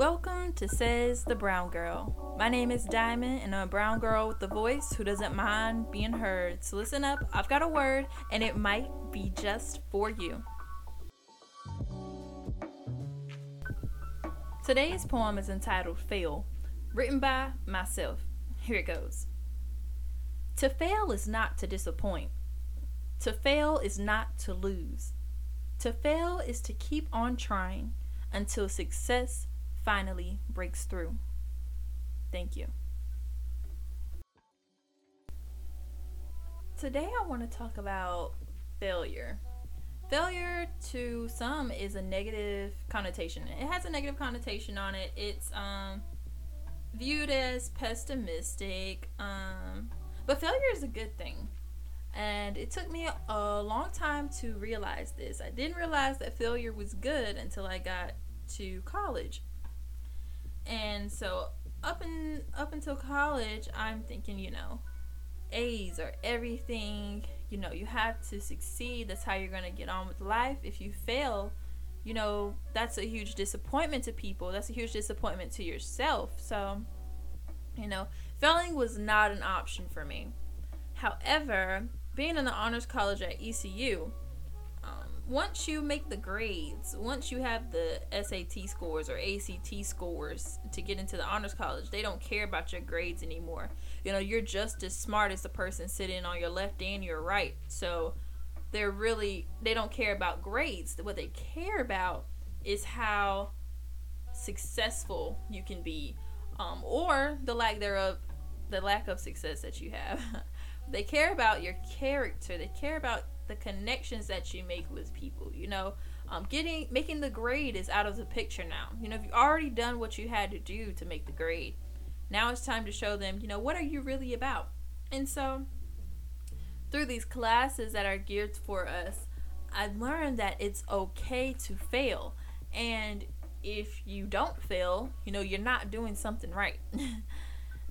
Welcome to Says the Brown Girl. My name is Diamond, and I'm a brown girl with a voice who doesn't mind being heard. So listen up, I've got a word, and it might be just for you. Today's poem is entitled Fail, written by myself. Here it goes. To fail is not to disappoint. To fail is not to lose. To fail is to keep on trying until success finally breaks through. Thank you. Today, I want to talk about failure. Failure to some is a negative connotation. It has a negative connotation on it. It's um, viewed as pessimistic, um, but failure is a good thing. And it took me a long time to realize this. I didn't realize that failure was good until I got to college. And so up in up until college, I'm thinking, you know, A's are everything. You know, you have to succeed. That's how you're going to get on with life. If you fail, you know, that's a huge disappointment to people. That's a huge disappointment to yourself. So, you know, failing was not an option for me. However, being in the honors college at ECU, once you make the grades, once you have the SAT scores or ACT scores to get into the honors college, they don't care about your grades anymore. You know, you're just as smart as the person sitting on your left and your right. So they're really they don't care about grades. What they care about is how successful you can be um, or the lack thereof the lack of success that you have. they care about your character. They care about the connections that you make with people. You know, um, getting making the grade is out of the picture now. You know, you've already done what you had to do to make the grade. Now it's time to show them, you know, what are you really about? And so, through these classes that are geared for us, I learned that it's okay to fail. And if you don't fail, you know, you're not doing something right.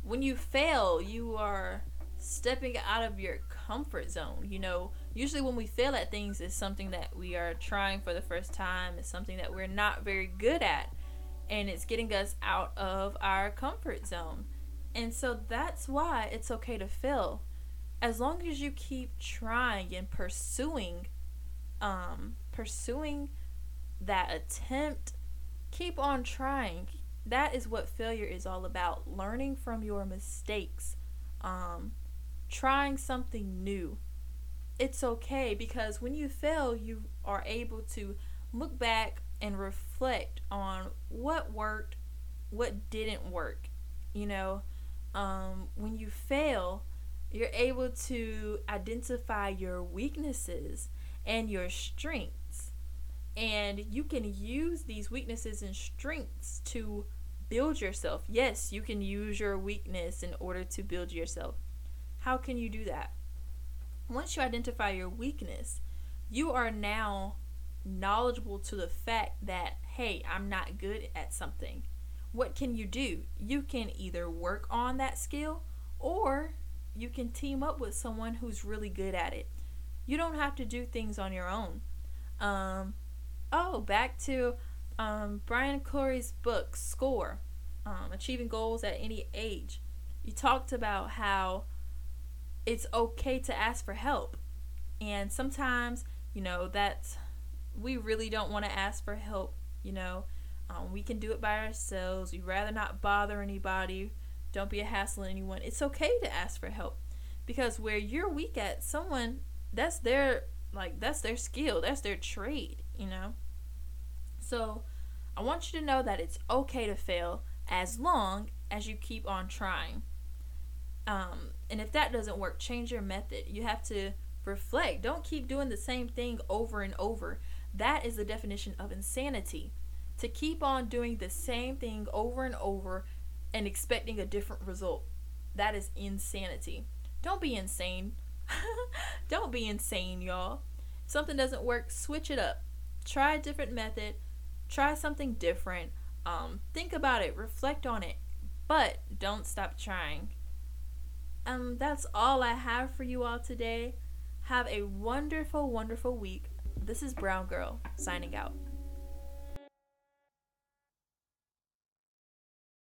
when you fail, you are stepping out of your comfort zone. You know, usually when we fail at things, it's something that we are trying for the first time, it's something that we're not very good at, and it's getting us out of our comfort zone. And so that's why it's okay to fail. As long as you keep trying and pursuing um pursuing that attempt, keep on trying. That is what failure is all about. Learning from your mistakes. Um trying something new. It's okay because when you fail, you are able to look back and reflect on what worked, what didn't work. You know, um, when you fail, you're able to identify your weaknesses and your strengths. And you can use these weaknesses and strengths to build yourself. Yes, you can use your weakness in order to build yourself. How can you do that? Once you identify your weakness, you are now knowledgeable to the fact that, hey, I'm not good at something. What can you do? You can either work on that skill or you can team up with someone who's really good at it. You don't have to do things on your own. Um, oh, back to um, Brian Corey's book, Score um, Achieving Goals at Any Age. You talked about how it's okay to ask for help. And sometimes, you know, that we really don't want to ask for help, you know. Um, we can do it by ourselves. We'd rather not bother anybody. Don't be a hassle to anyone. It's okay to ask for help because where you're weak at, someone that's their like that's their skill, that's their trade, you know. So, I want you to know that it's okay to fail as long as you keep on trying. Um, and if that doesn't work, change your method. You have to reflect. Don't keep doing the same thing over and over. That is the definition of insanity. To keep on doing the same thing over and over and expecting a different result. That is insanity. Don't be insane. Don't be insane, y'all. If something doesn't work, switch it up. Try a different method. Try something different. Um, think about it. Reflect on it. But don't stop trying um, that's all I have for you all today. Have a wonderful, wonderful week. This is Brown Girl signing out.